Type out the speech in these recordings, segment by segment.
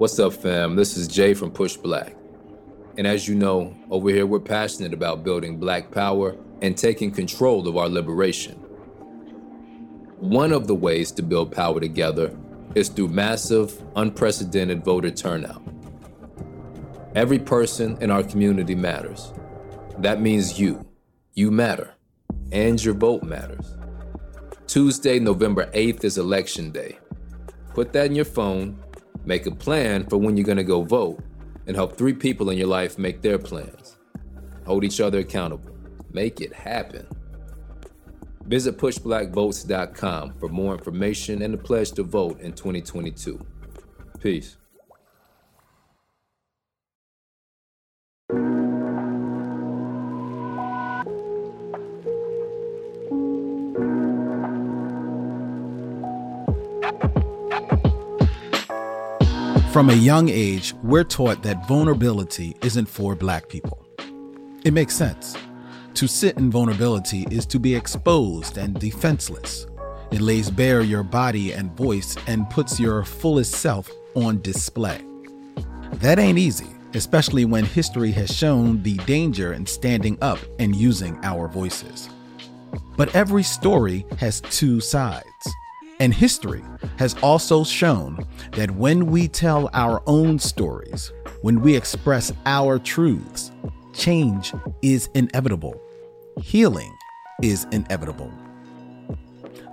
What's up, fam? This is Jay from Push Black. And as you know, over here we're passionate about building black power and taking control of our liberation. One of the ways to build power together is through massive, unprecedented voter turnout. Every person in our community matters. That means you. You matter. And your vote matters. Tuesday, November 8th is election day. Put that in your phone, make a plan for when you're gonna go vote, and help three people in your life make their plans. Hold each other accountable. Make it happen. Visit pushblackvotes.com for more information and the pledge to vote in 2022. Peace. From a young age, we're taught that vulnerability isn't for black people. It makes sense. To sit in vulnerability is to be exposed and defenseless. It lays bare your body and voice and puts your fullest self on display. That ain't easy, especially when history has shown the danger in standing up and using our voices. But every story has two sides. And history has also shown that when we tell our own stories, when we express our truths, change is inevitable. Healing is inevitable.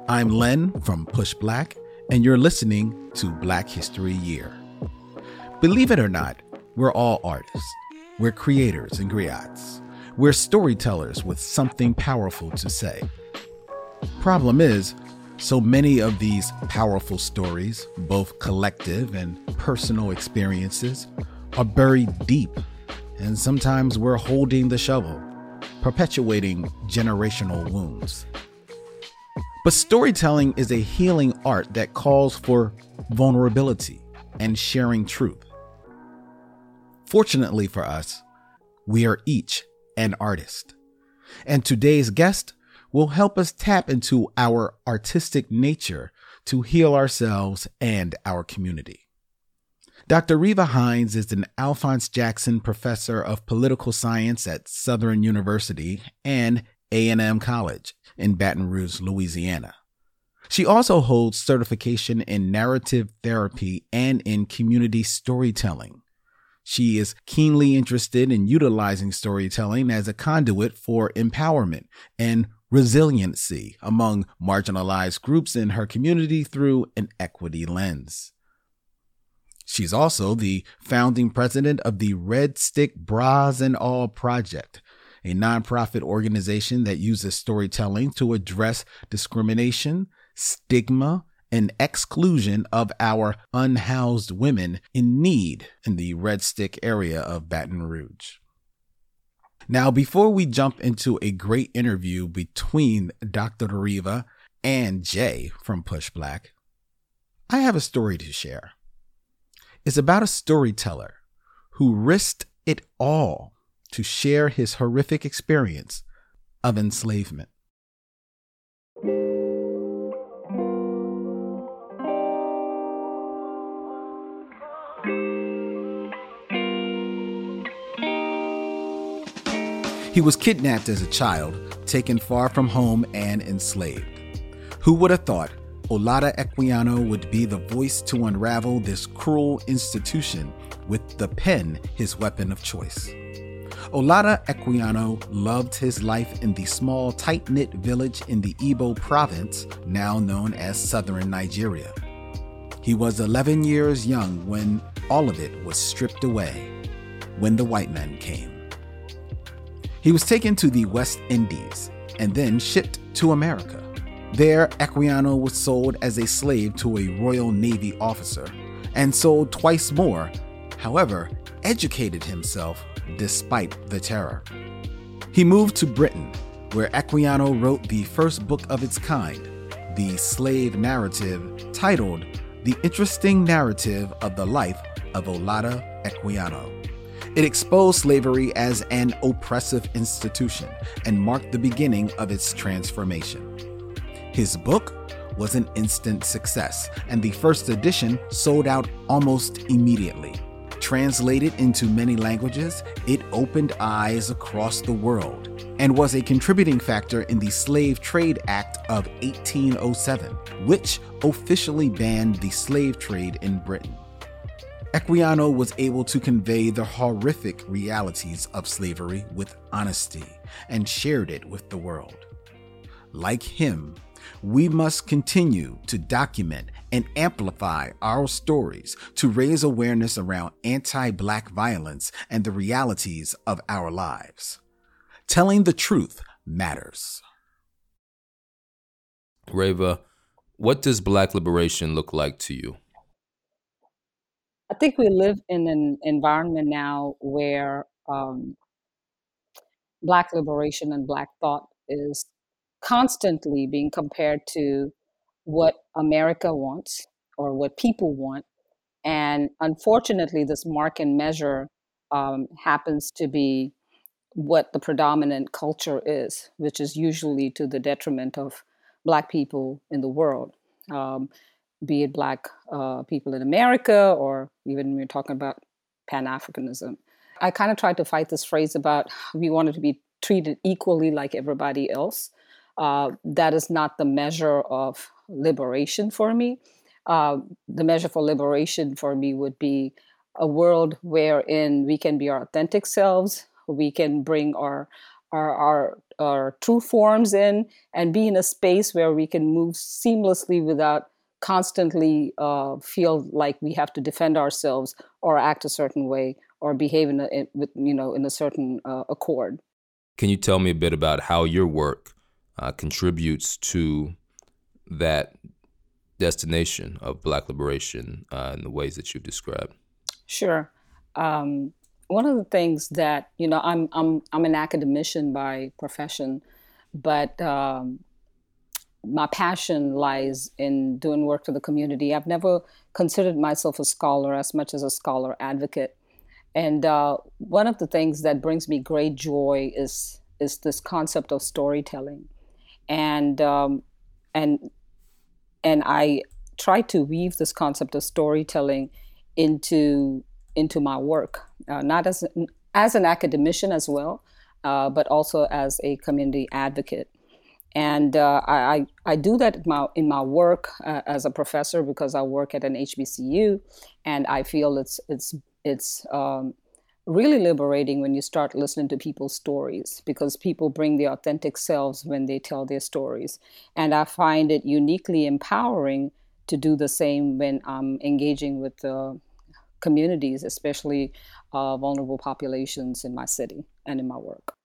I'm Len from Push Black, and you're listening to Black History Year. Believe it or not, we're all artists. We're creators and griots. We're storytellers with something powerful to say. Problem is, so many of these powerful stories, both collective and personal experiences, are buried deep, and sometimes we're holding the shovel, perpetuating generational wounds. But storytelling is a healing art that calls for vulnerability and sharing truth. Fortunately for us, we are each an artist. And today's guest will help us tap into our artistic nature to heal ourselves and our community. Dr. Reva Hines is an Alphonse Jackson Professor of Political Science at Southern University and A&M College in Baton Rouge, Louisiana. She also holds certification in narrative therapy and in community storytelling. She is keenly interested in utilizing storytelling as a conduit for empowerment and resiliency among marginalized groups in her community through an equity lens. She's also the founding president of the Red Stick Bras and All Project, a nonprofit organization that uses storytelling to address discrimination, stigma, and exclusion of our unhoused women in need in the Red Stick area of Baton Rouge. Now, before we jump into a great interview between Dr. Reva and Jay from Push Black, I have a story to share. It's about a storyteller who risked it all to share his horrific experience of enslavement. He was kidnapped as a child, taken far from home, and enslaved. Who would have thought Olaudah Equiano would be the voice to unravel this cruel institution with the pen his weapon of choice? Olaudah Equiano loved his life in the small, tight knit village in the Ibo province, now known as southern Nigeria. He was 11 years young when all of it was stripped away, when the white men came. He was taken to the West Indies, and then shipped to America. There, Equiano was sold as a slave to a Royal Navy officer and sold twice more, however, educated himself despite the terror. He moved to Britain, where Equiano wrote the first book of its kind, the slave narrative, titled The Interesting Narrative of the Life of Olaudah Equiano. It exposed slavery as an oppressive institution and marked the beginning of its transformation. His book was an instant success, and the first edition sold out almost immediately. Translated into many languages, it opened eyes across the world and was a contributing factor in the Slave Trade Act of 1807, which officially banned the slave trade in Britain. Equiano was able to convey the horrific realities of slavery with honesty and shared it with the world. Like him, we must continue to document and amplify our stories to raise awareness around anti Black violence and the realities of our lives. Telling the truth matters. Reva, what does Black liberation look like to you? I think we live in an environment now where um, Black liberation and Black thought is constantly being compared to what America wants or what people want. And unfortunately, this mark and measure um, happens to be what the predominant culture is, which is usually to the detriment of Black people in the world. Um, be it Black uh, people in America or even when we're talking about Pan Africanism. I kind of tried to fight this phrase about we wanted to be treated equally like everybody else. Uh, that is not the measure of liberation for me. Uh, the measure for liberation for me would be a world wherein we can be our authentic selves, we can bring our our, our, our true forms in, and be in a space where we can move seamlessly without constantly uh, feel like we have to defend ourselves or act a certain way or behave in a, in, with, you know in a certain uh, accord. Can you tell me a bit about how your work uh, contributes to that destination of Black liberation uh, in the ways that you've described? Sure. Um, one of the things that you know, I'm I'm I'm an academician by profession, but um, my passion lies in doing work for the community. I've never considered myself a scholar as much as a scholar advocate. And uh, one of the things that brings me great joy is is this concept of storytelling, and um, and and I try to weave this concept of storytelling into into my work, uh, not as as an academician as well, uh, but also as a community advocate and uh, I, I do that in my, in my work uh, as a professor because I work at an HBCU, and I feel it's it's it's um, really liberating when you start listening to people's stories because people bring their authentic selves when they tell their stories, and I find it uniquely empowering to do the same when I'm engaging with the communities, especially uh, vulnerable populations in my city and in my work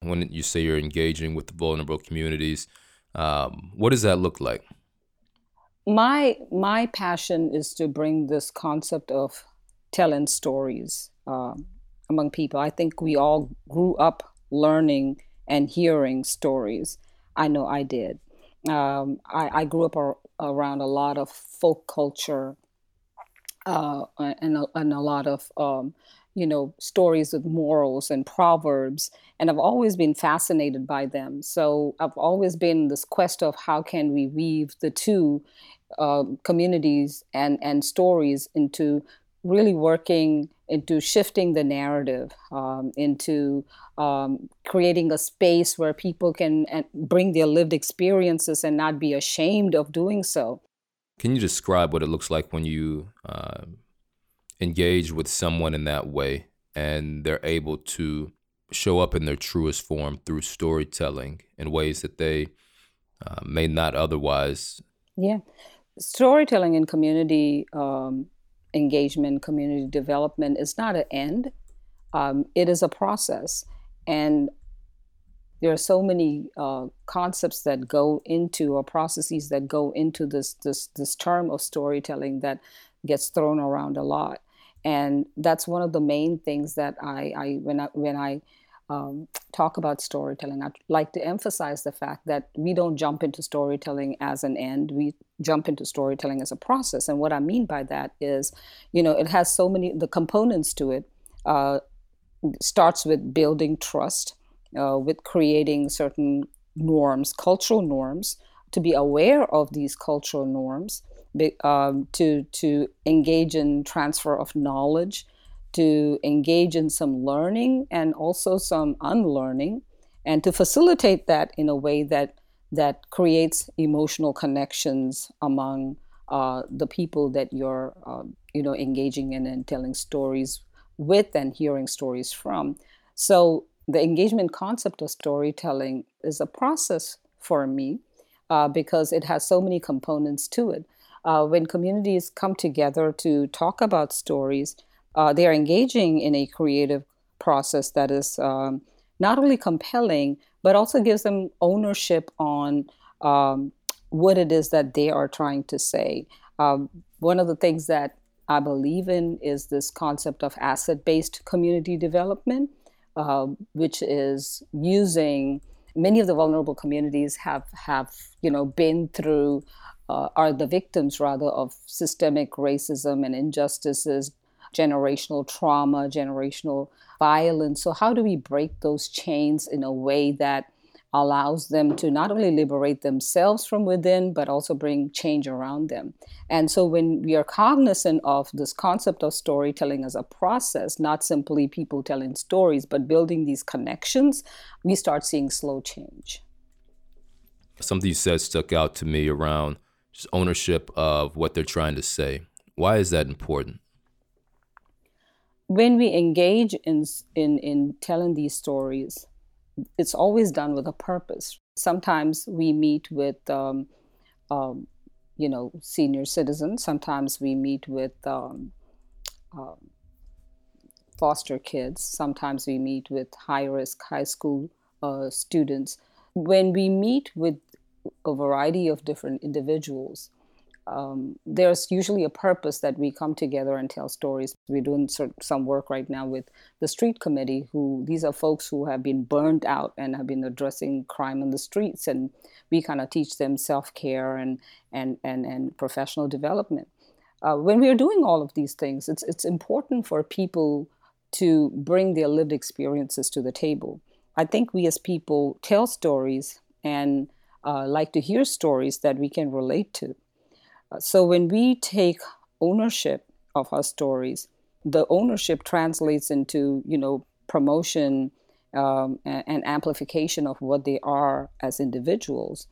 when you say you're engaging with the vulnerable communities. Um, what does that look like? My my passion is to bring this concept of telling stories um, among people. I think we all grew up learning and hearing stories. I know I did. Um, I, I, grew up ar- around a lot of folk culture uh, and, a, and a lot of um, you know, stories with morals and proverbs, and I've always been fascinated by them. So I've always been this quest of how can we weave the two uh, communities and and stories into really working into shifting the narrative, um, into um, creating a space where people can bring their lived experiences and not be ashamed of doing so. Can you describe what it looks like when you uh, engage with someone in that way and they're able to show up in their truest form through storytelling in ways that they uh, may not otherwise. Yeah. Storytelling in community um, engagement, community development is not an end, um, it is a process. And there are so many uh, concepts that go into or processes that go into this this this term of storytelling that gets thrown around a lot and that's one of the main things that I, I when I when I um, talk about storytelling, I'd like to emphasize the fact that we don't jump into storytelling as an end. We jump into storytelling as a process. And what I mean by that is, you know, it has so many the components to it. Uh, starts with building trust, uh, with creating certain norms, cultural norms, to be aware of these cultural norms, um, to to engage in transfer of knowledge, to engage in some learning and also some unlearning, and to facilitate that in a way that that creates emotional connections among uh, the people that you're uh, you know engaging in and telling stories with and hearing stories from. So the engagement concept of storytelling is a process for me uh, because it has so many components to it uh, when communities come together to talk about stories, uh, they are engaging in a creative process that is um, not only compelling, but also gives them ownership on um, what it is that they are trying to say. Um, one of the things that I believe in is this concept of asset based community development, uh, which is using many of the vulnerable communities have have you know been through uh, are the victims rather of systemic racism and injustices, generational trauma, generational violence. So, how do we break those chains in a way that allows them to not only liberate themselves from within, but also bring change around them? And so, when we are cognizant of this concept of storytelling as a process, not simply people telling stories, but building these connections, we start seeing slow change. Something you said stuck out to me around just ownership of what they're trying to say. Why is that important? When we engage in, in, in telling these stories, it's always done with a purpose. Sometimes we meet with, um, um, you know, senior citizens. Sometimes we meet with um, um foster kids. Sometimes we meet with high risk high school uh, students. When we meet with a variety of different individuals. Um, there's usually a purpose that we come together and tell stories. We're doing some work right now with the street committee, who these are folks who have been burned out and have been addressing crime on the streets, and we kind of teach them self care and, and and and professional development. Uh, when we are doing all of these things, it's it's important for people to bring their lived experiences to the table. I think we as people tell stories and uh, like to hear stories that we can relate to. Uh, so when we take ownership of our stories, the ownership translates into you know promotion um, and, and, amplification of what they are as individuals.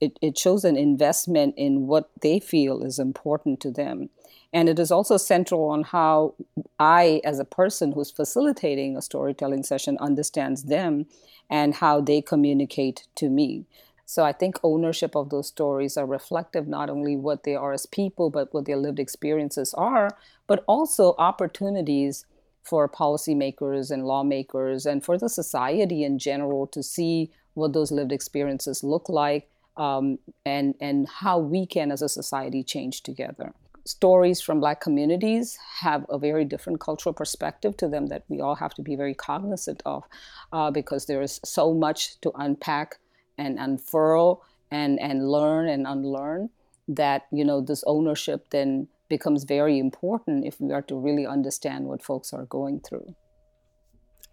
It, it shows an investment in what they feel is important to them. And it is also central on how I, as a person who's facilitating a storytelling session, understands them and how they communicate to me. So I think ownership of those stories are reflective not only what they are as people, but what their lived experiences are, but also opportunities for policymakers and lawmakers and for the society in general to see what those lived experiences look like um, and and how we can as a society change together. Stories from black communities have a very different cultural perspective to them that we all have to be very cognizant of uh, because there is so much to unpack and unfurl and and learn and unlearn that you know this ownership then becomes very important if we are to really understand what folks are going through.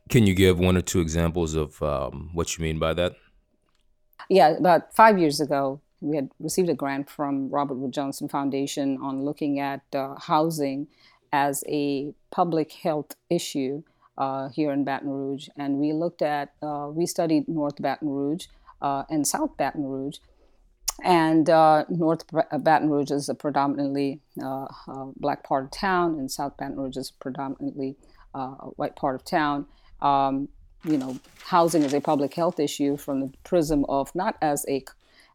Can you give one or two examples of um, what you mean by that? Yeah about five years ago we had received a grant from robert wood johnson foundation on looking at uh, housing as a public health issue uh, here in Baton Rouge, and we looked at uh, we studied North Baton Rouge, and South Baton Rouge. And uh, North uh, Baton Rouge is a predominantly uh, uh, black part of town, and South Baton Rouge is predominantly uh, white part of town. Um, you know, housing is a public health issue from the prism of not as a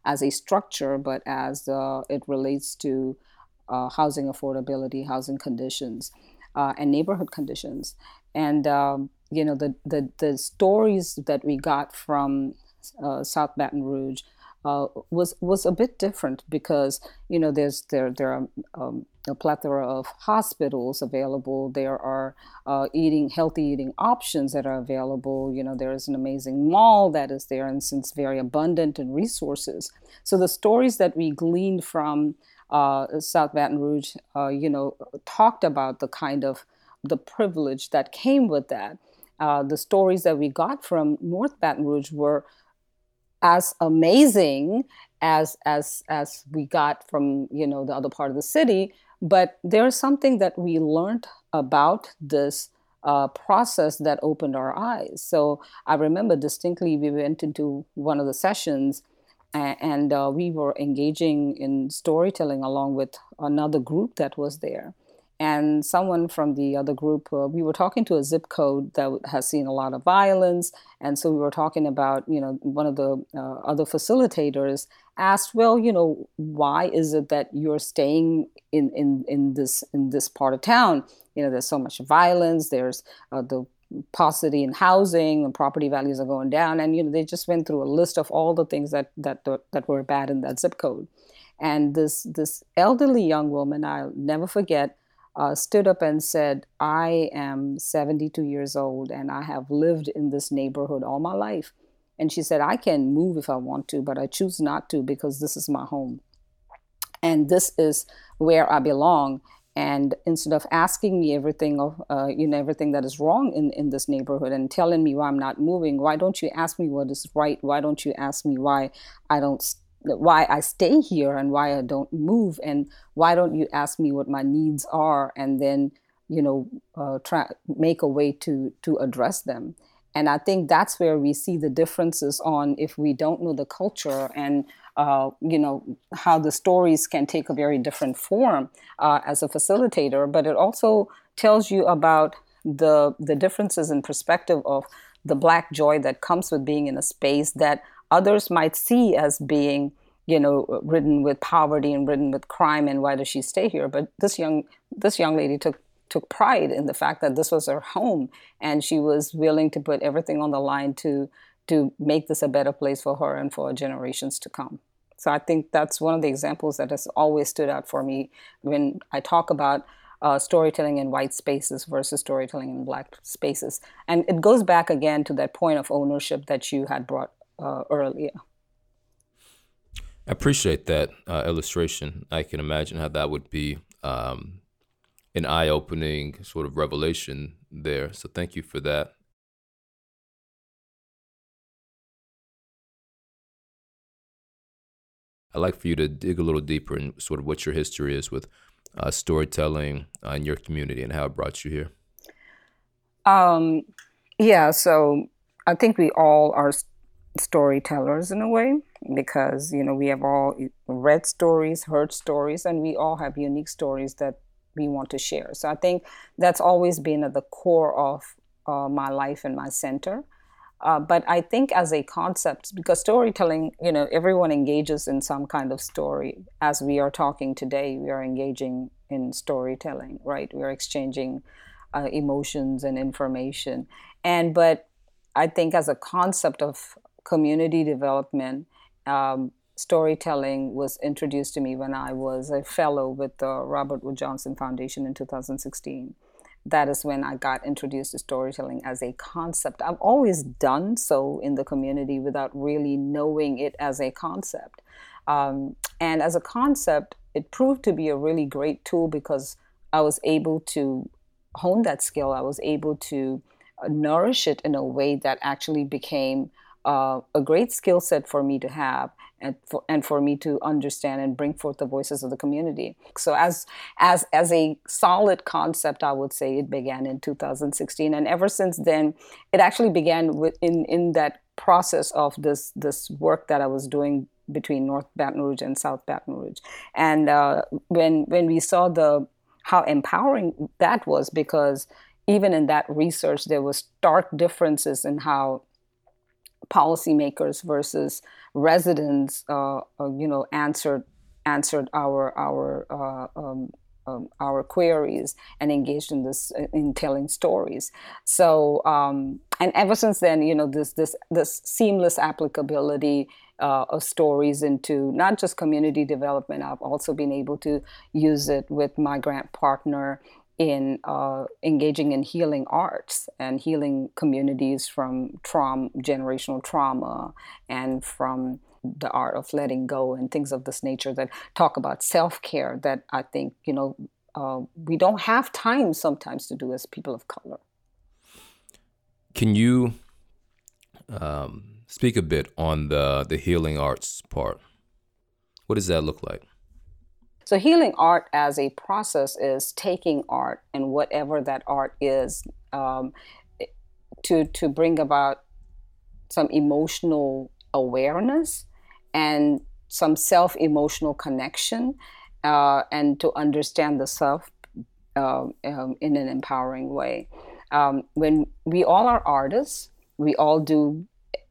as a structure, but as it relates to housing affordability, housing conditions, and neighborhood conditions. and um, you know the, the the stories that we got from uh, South Baton Rouge uh, was was a bit different because you know there's there there are um, a plethora of hospitals available. There are uh, eating healthy eating options that are available. You know there is an amazing mall that is there and since very abundant in resources. So the stories that we gleaned from uh, South Baton Rouge, uh, you know, talked about the kind of the privilege that came with that. Uh, the stories that we got from North Baton Rouge were as amazing as as as we got from you know the other part of the city but there's something that we learned about this uh, process that opened our eyes. So i remember distinctly we went into one of the sessions and, and uh, we were engaging in storytelling along with another group that was there and someone from the other group, uh, we were talking to a zip code that has seen a lot of violence, and so we were talking about, you know, one of the uh, other facilitators asked, well, you know, why is it that you're staying in in in this in this part of town? You know, there's so much violence. There's uh, the paucity in housing and property values are going down, and you know, they just went through a list of all the things that that that were bad in that zip code. And this this elderly young woman, I'll never forget uh, stood up and said, I am 72 years old and I have lived in this neighborhood all my life. And she said, I can move if I want to, but I choose not to because this is my home. And this is where I belong. And instead of asking me everything of uh, you know everything that is wrong in, in this neighborhood and telling me why I'm not moving, why don't you ask me what is right? Why don't you ask me why I don't why I stay here and why I don't move and why don't you ask me what my needs are and then you know uh, try make a way to to address them. And I think that's where we see the differences on if we don't know the culture and uh, you know how the stories can take a very different form uh, as a facilitator. But it also tells you about the the differences in perspective of the black joy that comes with being in a space that others might see as being you know ridden with poverty and ridden with crime and why does she stay here? But this young this young lady took took pride in the fact that this was her home and she was willing to put everything on the line to to make this a better place for her and for generations to come. So i think that's one of the examples that has always stood out for me when i talk about uh, storytelling in white spaces versus storytelling in black spaces. And it goes back again to that point of ownership that you had brought uh, earlier. I appreciate that uh, illustration. I can imagine how that would be um, an eye opening sort of revelation there. So thank you for that. I'd like for you to dig a little deeper in sort of what your history is with uh, storytelling uh, in your community and how it brought you here. Um, yeah, so I think we all are storytellers in a way because you know we have all read stories heard stories and we all have unique stories that we want to share. So i think that's always been at the core of uh, my life and my center. Uh, but i think as a concept because storytelling you know everyone engages in some kind of story. As we are talking today we are engaging in storytelling right? We are exchanging uh, emotions and information. And but i think as a concept of community development, um, storytelling was introduced to me when I was a fellow with the Robert Wood Johnson Foundation in 2016. That is when I got introduced to storytelling as a concept. I've always done so in the community without really knowing it as a concept. Um, and as a concept, it proved to be a really great tool because I was able to hone that skill. I was able to uh, nourish it in a way that actually became uh, a great skill set for me to have and for, and for me to understand and bring forth the voices of the community. So as as as a solid concept, I would say it began in 2016, and ever since then, it actually began with in in that process of this this work that I was doing between North Baton Rouge and South Baton Rouge, and uh, when when we saw the how empowering that was because even in that research there was stark differences in how policymakers versus residents, uh, uh, you know, answered answered our our uh, um, um, our queries and engaged in this uh, in telling stories. So um, and ever since then, you know, this this this seamless applicability uh, of stories into not just community development. I've also been able to use it with my grant partner in uh, engaging in healing arts and healing communities from trauma, generational trauma, and from the art of letting go and things of this nature that talk about self care that I think, you know, uh, we don't have time sometimes to do as people of color. Can you um, speak a bit on the, the healing arts part? What does that look like? So, healing art as a process is taking art and whatever that art is um, to, to bring about some emotional awareness and some self emotional connection uh, and to understand the self uh, um, in an empowering way. Um, when we all are artists, we all do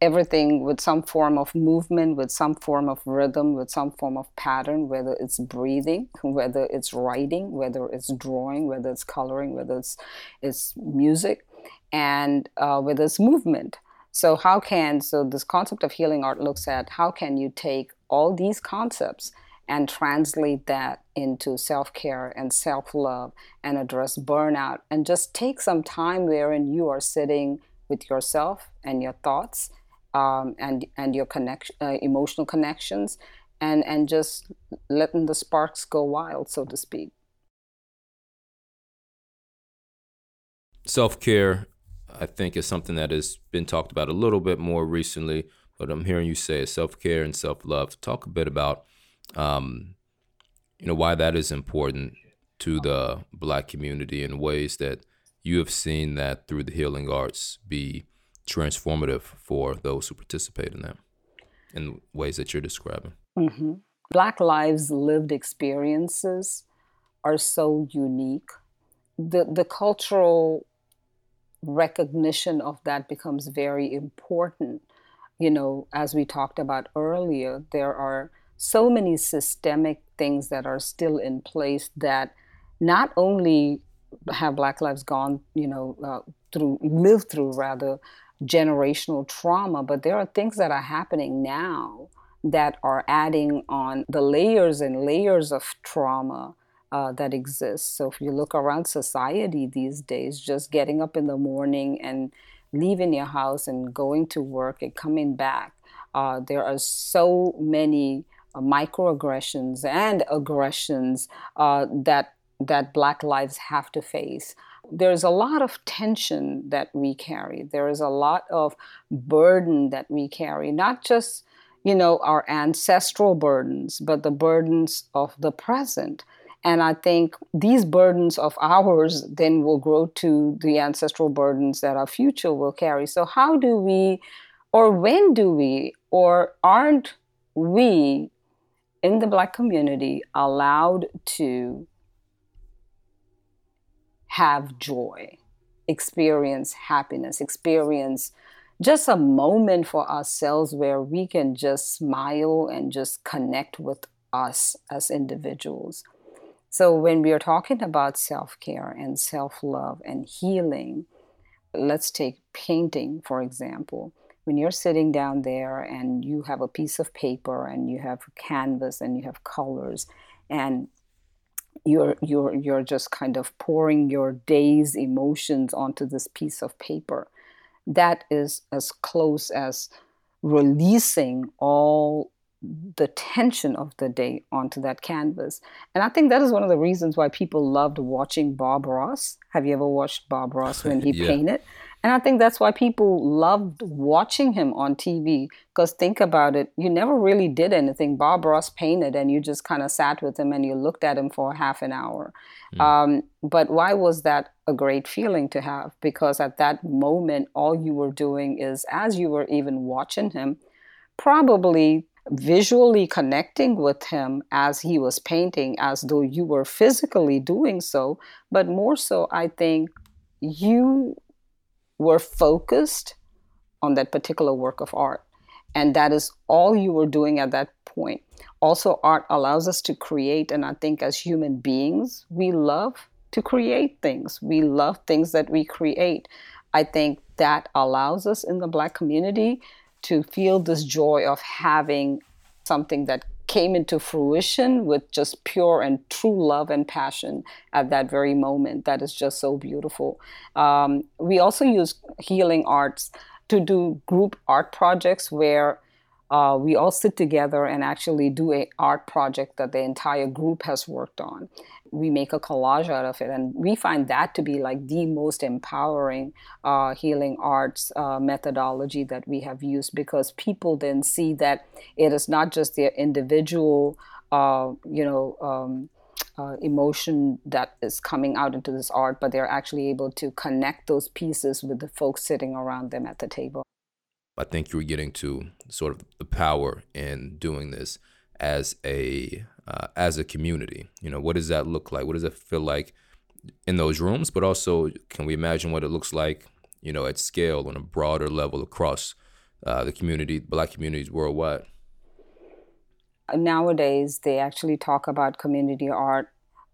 everything with some form of movement, with some form of rhythm, with some form of pattern, whether it's breathing, whether it's writing, whether it's drawing, whether it's coloring, whether it's, it's music, and uh, whether it's movement. So how can so this concept of healing art looks at how can you take all these concepts and translate that into self-care and self-love and address burnout and just take some time wherein you are sitting with yourself and your thoughts um, and and your connection uh, emotional connections and and just letting the sparks go wild so to speak self-care I think is something that has been talked about a little bit more recently, but I'm hearing you say self care and self love. Talk a bit about, um, you know, why that is important to the Black community in ways that you have seen that through the healing arts be transformative for those who participate in them in ways that you're describing. Mm-hmm. Black lives lived experiences are so unique. The the cultural recognition of that becomes very important. You know, as we talked about earlier, there are so many systemic things that are still in place that not only have Black lives gone, you know, uh, through, lived through rather, generational trauma, but there are things that are happening now that are adding on the layers and layers of trauma uh, that exists. So if you look around society these days, just getting up in the morning and leaving your house and going to work and coming back, uh, there are so many uh, microaggressions and aggressions uh, that that Black lives have to face. There's a lot of tension that we carry. There is a lot of burden that we carry, not just you know our ancestral burdens, but the burdens of the present. And I think these burdens of ours then will grow to the ancestral burdens that our future will carry. So, how do we, or when do we, or aren't we in the Black community allowed to have joy, experience happiness, experience just a moment for ourselves where we can just smile and just connect with us as individuals? So, when we are talking about self care and self love and healing, let's take painting, for example. When you're sitting down there and you have a piece of paper and you have canvas and you have colors and you're you're you're just kind of pouring your day's emotions onto this piece of paper that is as close as releasing all the tension of the day onto that canvas. And I think that is one of the reasons why people loved watching Bob Ross. Have you ever watched Bob Ross when he yeah. painted? And I think that's why people loved watching him on TV. Because think about it, you never really did anything. Bob Ross painted, and you just kind of sat with him and you looked at him for half an hour. Mm. Um, but why was that a great feeling to have? Because at that moment, all you were doing is, as you were even watching him, probably visually connecting with him as he was painting, as though you were physically doing so, but more so, I think you were focused on that particular work of art. And that is all you were doing at that point. also art allows us to create and i think as human beings we love to create things we love things that we create i think that allows us in the black community to feel this joy of having something that came into fruition with just pure and true love and passion at that very moment. That is just so beautiful. Um, we also use healing arts to do group art projects where uh, we all sit together and actually do a art project that the entire group has worked on we make a collage out of it and we find that to be like the most empowering uh, healing arts uh, methodology that we have used because people then see that it is not just their individual uh, you know um, uh, emotion that is coming out into this art, but they're actually able to connect those pieces with the folks sitting around them at the table. I think you were getting to sort of the power in doing this as a uh, as a community. You know, what does that look like? What does it feel like in those rooms? But also, can we imagine what it looks like, you know, at scale on a broader level across uh, the community, Black communities worldwide? Nowadays, they actually talk about community art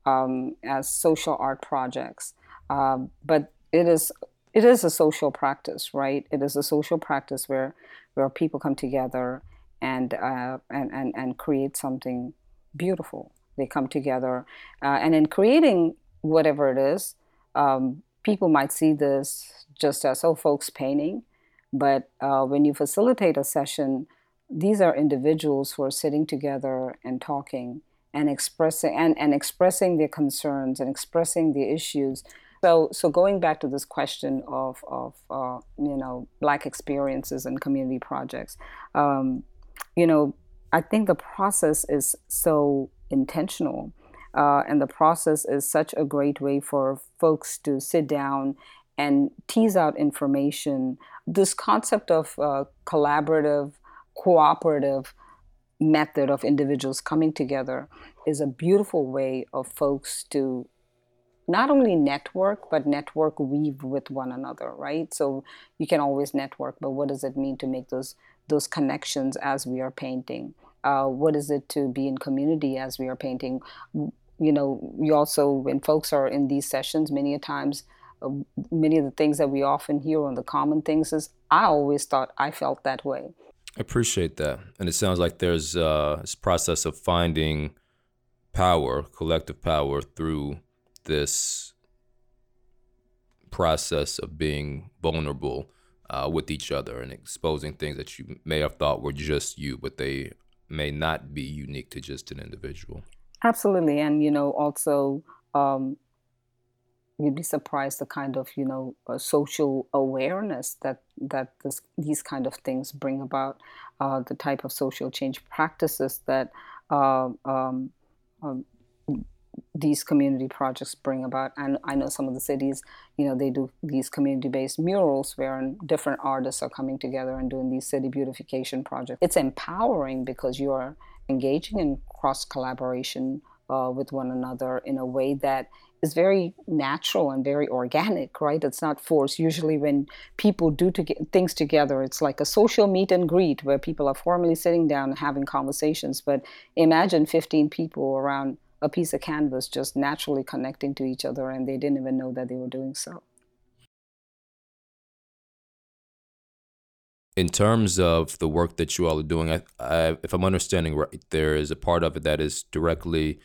um, as social art projects, uh, but it is it is a social practice, right? It is a social practice where where people come together and uh, and, and and create something beautiful. They come together, uh, and in creating whatever it is, um, people might see this just as oh, folks painting, but uh, when you facilitate a session, these are individuals who are sitting together and talking and expressing and, and expressing their concerns and expressing the issues so, so going back to this question of, of uh, you know, Black experiences and community projects, um, you know, I think the process is so intentional. Uh, and the process is such a great way for folks to sit down and tease out information. This concept of uh, collaborative, cooperative method of individuals coming together is a beautiful way of folks to not only network, but network weave with one another, right? So you can always network, but what does it mean to make those those connections as we are painting? Uh, what is it to be in community as we are painting? You know, you also when folks are in these sessions, many a times, uh, many of the things that we often hear on the common things is, I always thought I felt that way. I appreciate that, and it sounds like there's uh, this process of finding power, collective power through this process of being vulnerable uh, with each other and exposing things that you may have thought were just you, but they may not be unique to just an individual. Absolutely, and you know, also um, you'd be surprised the kind of you know uh, social awareness that that this, these kind of things bring about, uh, the type of social change practices that. Uh, um, um, these community projects bring about. And I know some of the cities, you know, they do these community-based murals where different artists are coming together and doing these city beautification projects. It's empowering because you are engaging in cross collaboration uh, with one another in a way that is very natural and very organic, right? It's not forced. Usually, when people do to things together, it's like a social meet and greet where people are formally sitting down and having conversations. But imagine 15 people around a piece of canvas just naturally connecting to each other and they didn't even know that they were doing so. In terms of the work that you all are doing, I, I, if I'm understanding right, there is a part of it that is directly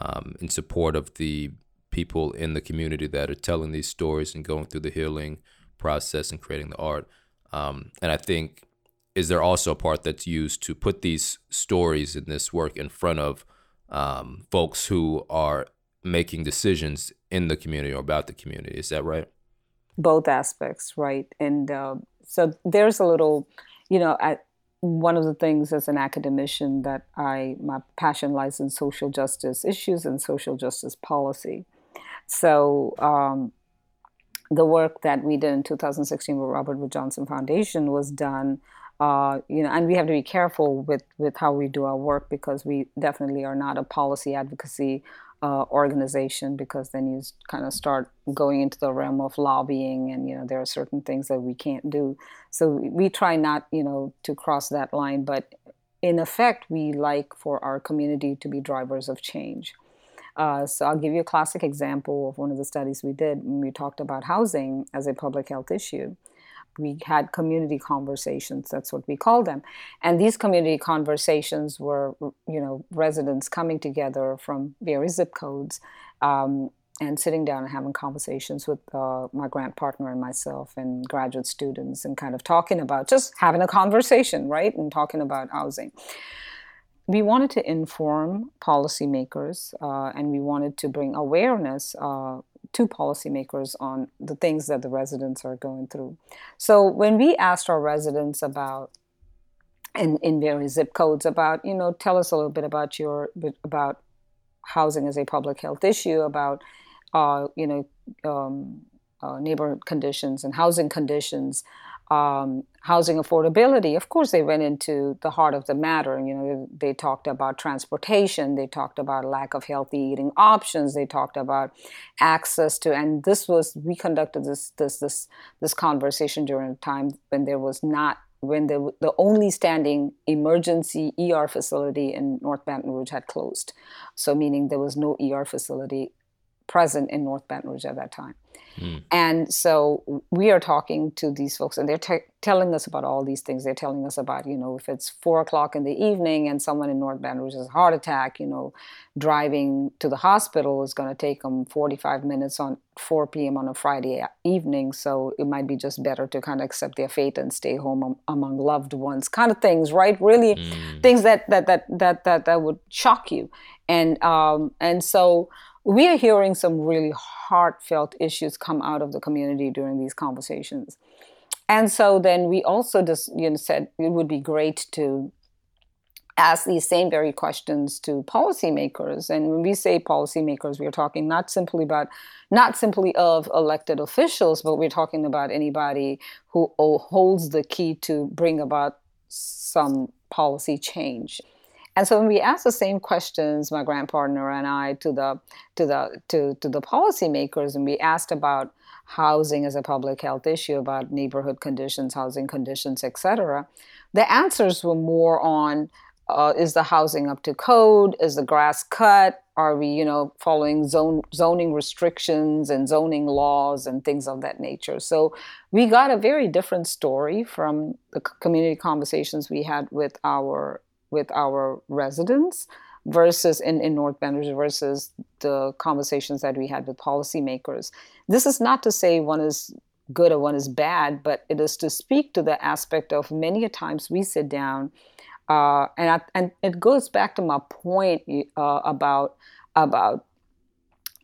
um, in support of the people in the community that are telling these stories and going through the healing process and creating the art. Um, and I think, is there also a part that's used to put these stories in this work in front of um, folks who are making decisions in the community or about the community. Is that right? Both aspects, right? And uh, so there's a little, you know, I, one of the things as an academician that I my passion lies in social justice issues and social justice policy. So um, the work that we did in 2016 with Robert Wood Johnson Foundation was done uh, you know, and we have to be careful with, with how we do our work because we definitely are not a policy advocacy uh, organization because then you kind of start going into the realm of lobbying and you know there are certain things that we can't do so we try not you know to cross that line but in effect, we like for our community to be drivers of change. Uh, so I'll give you a classic example of one of the studies we did when we talked about housing as a public health issue. We had community conversations, that's what we call them. And these community conversations were, you know, residents coming together from various zip codes um, and sitting down and having conversations with uh, my grant partner and myself and graduate students and kind of talking about just having a conversation, right? And talking about housing. We wanted to inform policymakers uh, and we wanted to bring awareness uh, to policymakers on the things that the residents are going through. So when we asked our residents about in, in various zip codes about, you know, tell us a little bit about your about housing as a public health issue, about uh, you know, um, uh, neighborhood conditions and housing conditions, um, housing affordability. Of course, they went into the heart of the matter. You know, they talked about transportation. They talked about lack of healthy eating options. They talked about access to, and this was we conducted this this this this conversation during a time when there was not when the the only standing emergency ER facility in North Baton Rouge had closed. So meaning there was no ER facility present in North Baton Rouge at that time. Mm. And so we are talking to these folks, and they're t- telling us about all these things. They're telling us about, you know, if it's four o'clock in the evening and someone in North Baton Rouge has a heart attack, you know, driving to the hospital is going to take them 45 minutes on 4 p.m. on a Friday evening. So it might be just better to kind of accept their fate and stay home am- among loved ones, kind of things, right? Really, mm. things that that that that that that would shock you, and um and so we are hearing some really heartfelt issues come out of the community during these conversations. And so then we also just you know said it would be great to ask these same very questions to policymakers. And when we say policymakers, we're talking not simply about not simply of elected officials, but we're talking about anybody who holds the key to bring about some policy change. And so when we asked the same questions, my grant partner and I, to the to the to, to the policymakers, and we asked about housing as a public health issue, about neighborhood conditions, housing conditions, etc., the answers were more on uh, is the housing up to code? Is the grass cut? Are we, you know, following zone zoning restrictions and zoning laws and things of that nature? So we got a very different story from the community conversations we had with our with our residents versus in, in North Baton versus the conversations that we had with policymakers. This is not to say one is good or one is bad, but it is to speak to the aspect of many a times we sit down, uh, and I, and it goes back to my point uh, about about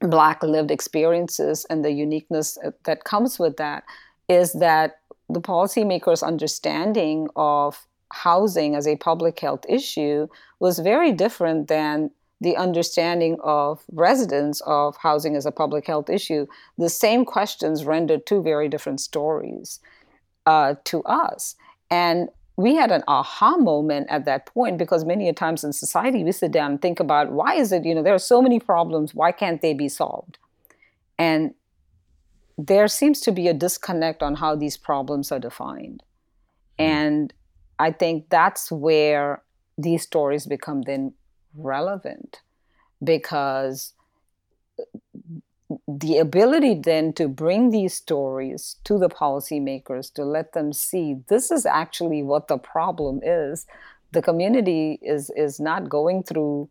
black lived experiences and the uniqueness uh, that comes with that is that the policymakers' understanding of housing as a public health issue was very different than the understanding of residents of housing as a public health issue. The same questions rendered two very different stories uh, to us. And we had an aha moment at that point because many a times in society we sit down and think about why is it, you know, there are so many problems, why can't they be solved? And there seems to be a disconnect on how these problems are defined. Hmm. And I think that's where these stories become then relevant because the ability then to bring these stories to the policymakers to let them see this is actually what the problem is. The community is is not going through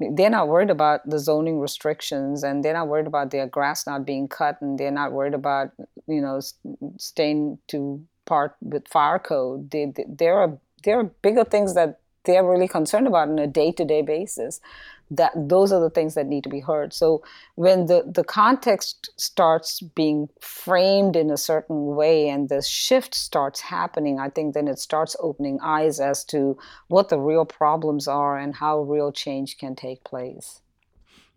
they're not worried about the zoning restrictions and they're not worried about their grass not being cut and they're not worried about you know staying to part with fire code. They, they, there are there are bigger things that they're really concerned about on a day-to-day basis that those are the things that need to be heard. So when the, the context starts being framed in a certain way and the shift starts happening i think then it starts opening eyes as to what the real problems are and how real change can take place.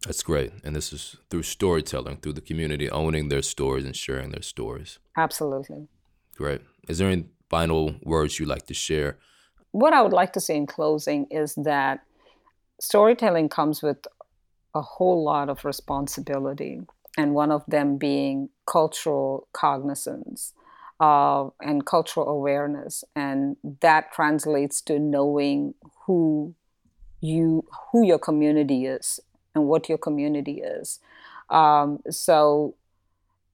That's great. And this is through storytelling through the community owning their stories and sharing their stories. Absolutely great is there any final words you'd like to share? What I would like to say in closing is that storytelling comes with a whole lot of responsibility, and one of them being cultural cognizance. uh, and cultural awareness, and that translates to knowing who you who your community is and what your community is. Um, so,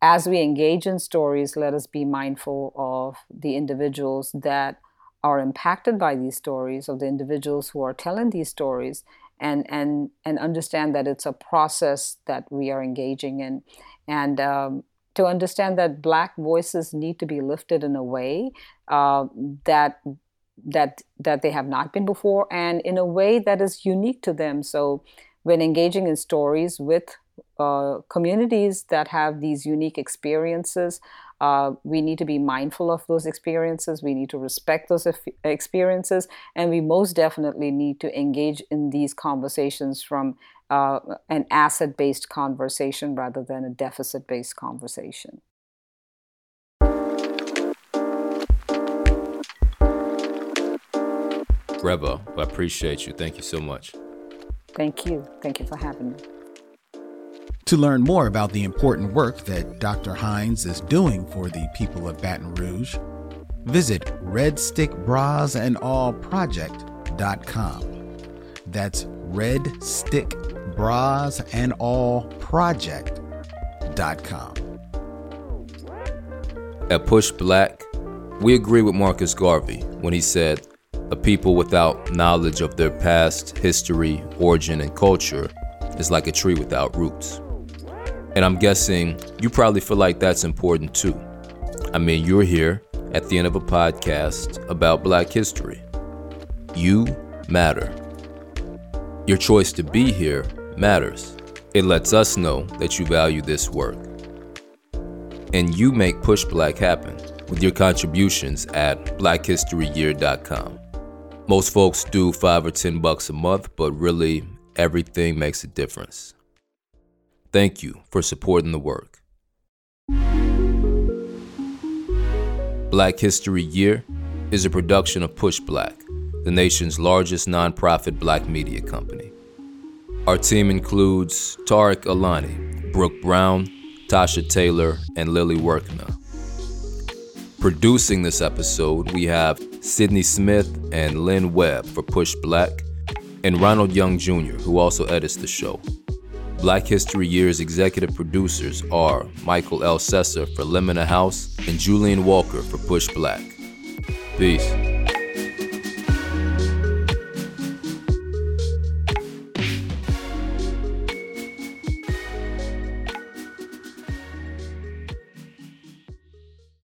as we engage in stories, let us be mindful of the individuals that are impacted by these stories, of the individuals who are telling these stories, and and and understand that it's a process that we are engaging in, and um, to understand that black voices need to be lifted in a way uh, that that that they have not been before and in a way that is unique to them. So when engaging in stories with uh, communities that have these unique experiences uh, we need to be mindful of those experiences we need to respect those experiences and we most definitely need to engage in these conversations from uh, an asset based conversation rather than a deficit based conversation. Reva, I appreciate you. Thank you so much. Thank you. Thank you for having me. To learn more about the important work that Dr. Hines is doing for the people of Baton Rouge, visit redstickbrasandallproject.com. That's redstick bras and all project.com. At Push Black, we agree with Marcus Garvey when he said, A people without knowledge of their past, history, origin, and culture is like a tree without roots. And I'm guessing you probably feel like that's important too. I mean, you're here at the end of a podcast about black history. You matter. Your choice to be here matters. It lets us know that you value this work. And you make Push Black happen with your contributions at blackhistoryyear.com. Most folks do 5 or 10 bucks a month, but really everything makes a difference. Thank you for supporting the work. Black History Year is a production of Push Black, the nation's largest nonprofit black media company. Our team includes Tareq Alani, Brooke Brown, Tasha Taylor, and Lilly Workneh. Producing this episode, we have Cydney Smith and Len Webb for Push Black, and Ronald Young Jr., who also edits the show. Black History Year's executive producers are Mikel Elcessor for Limina House and Julian Walker for Push Black. Peace.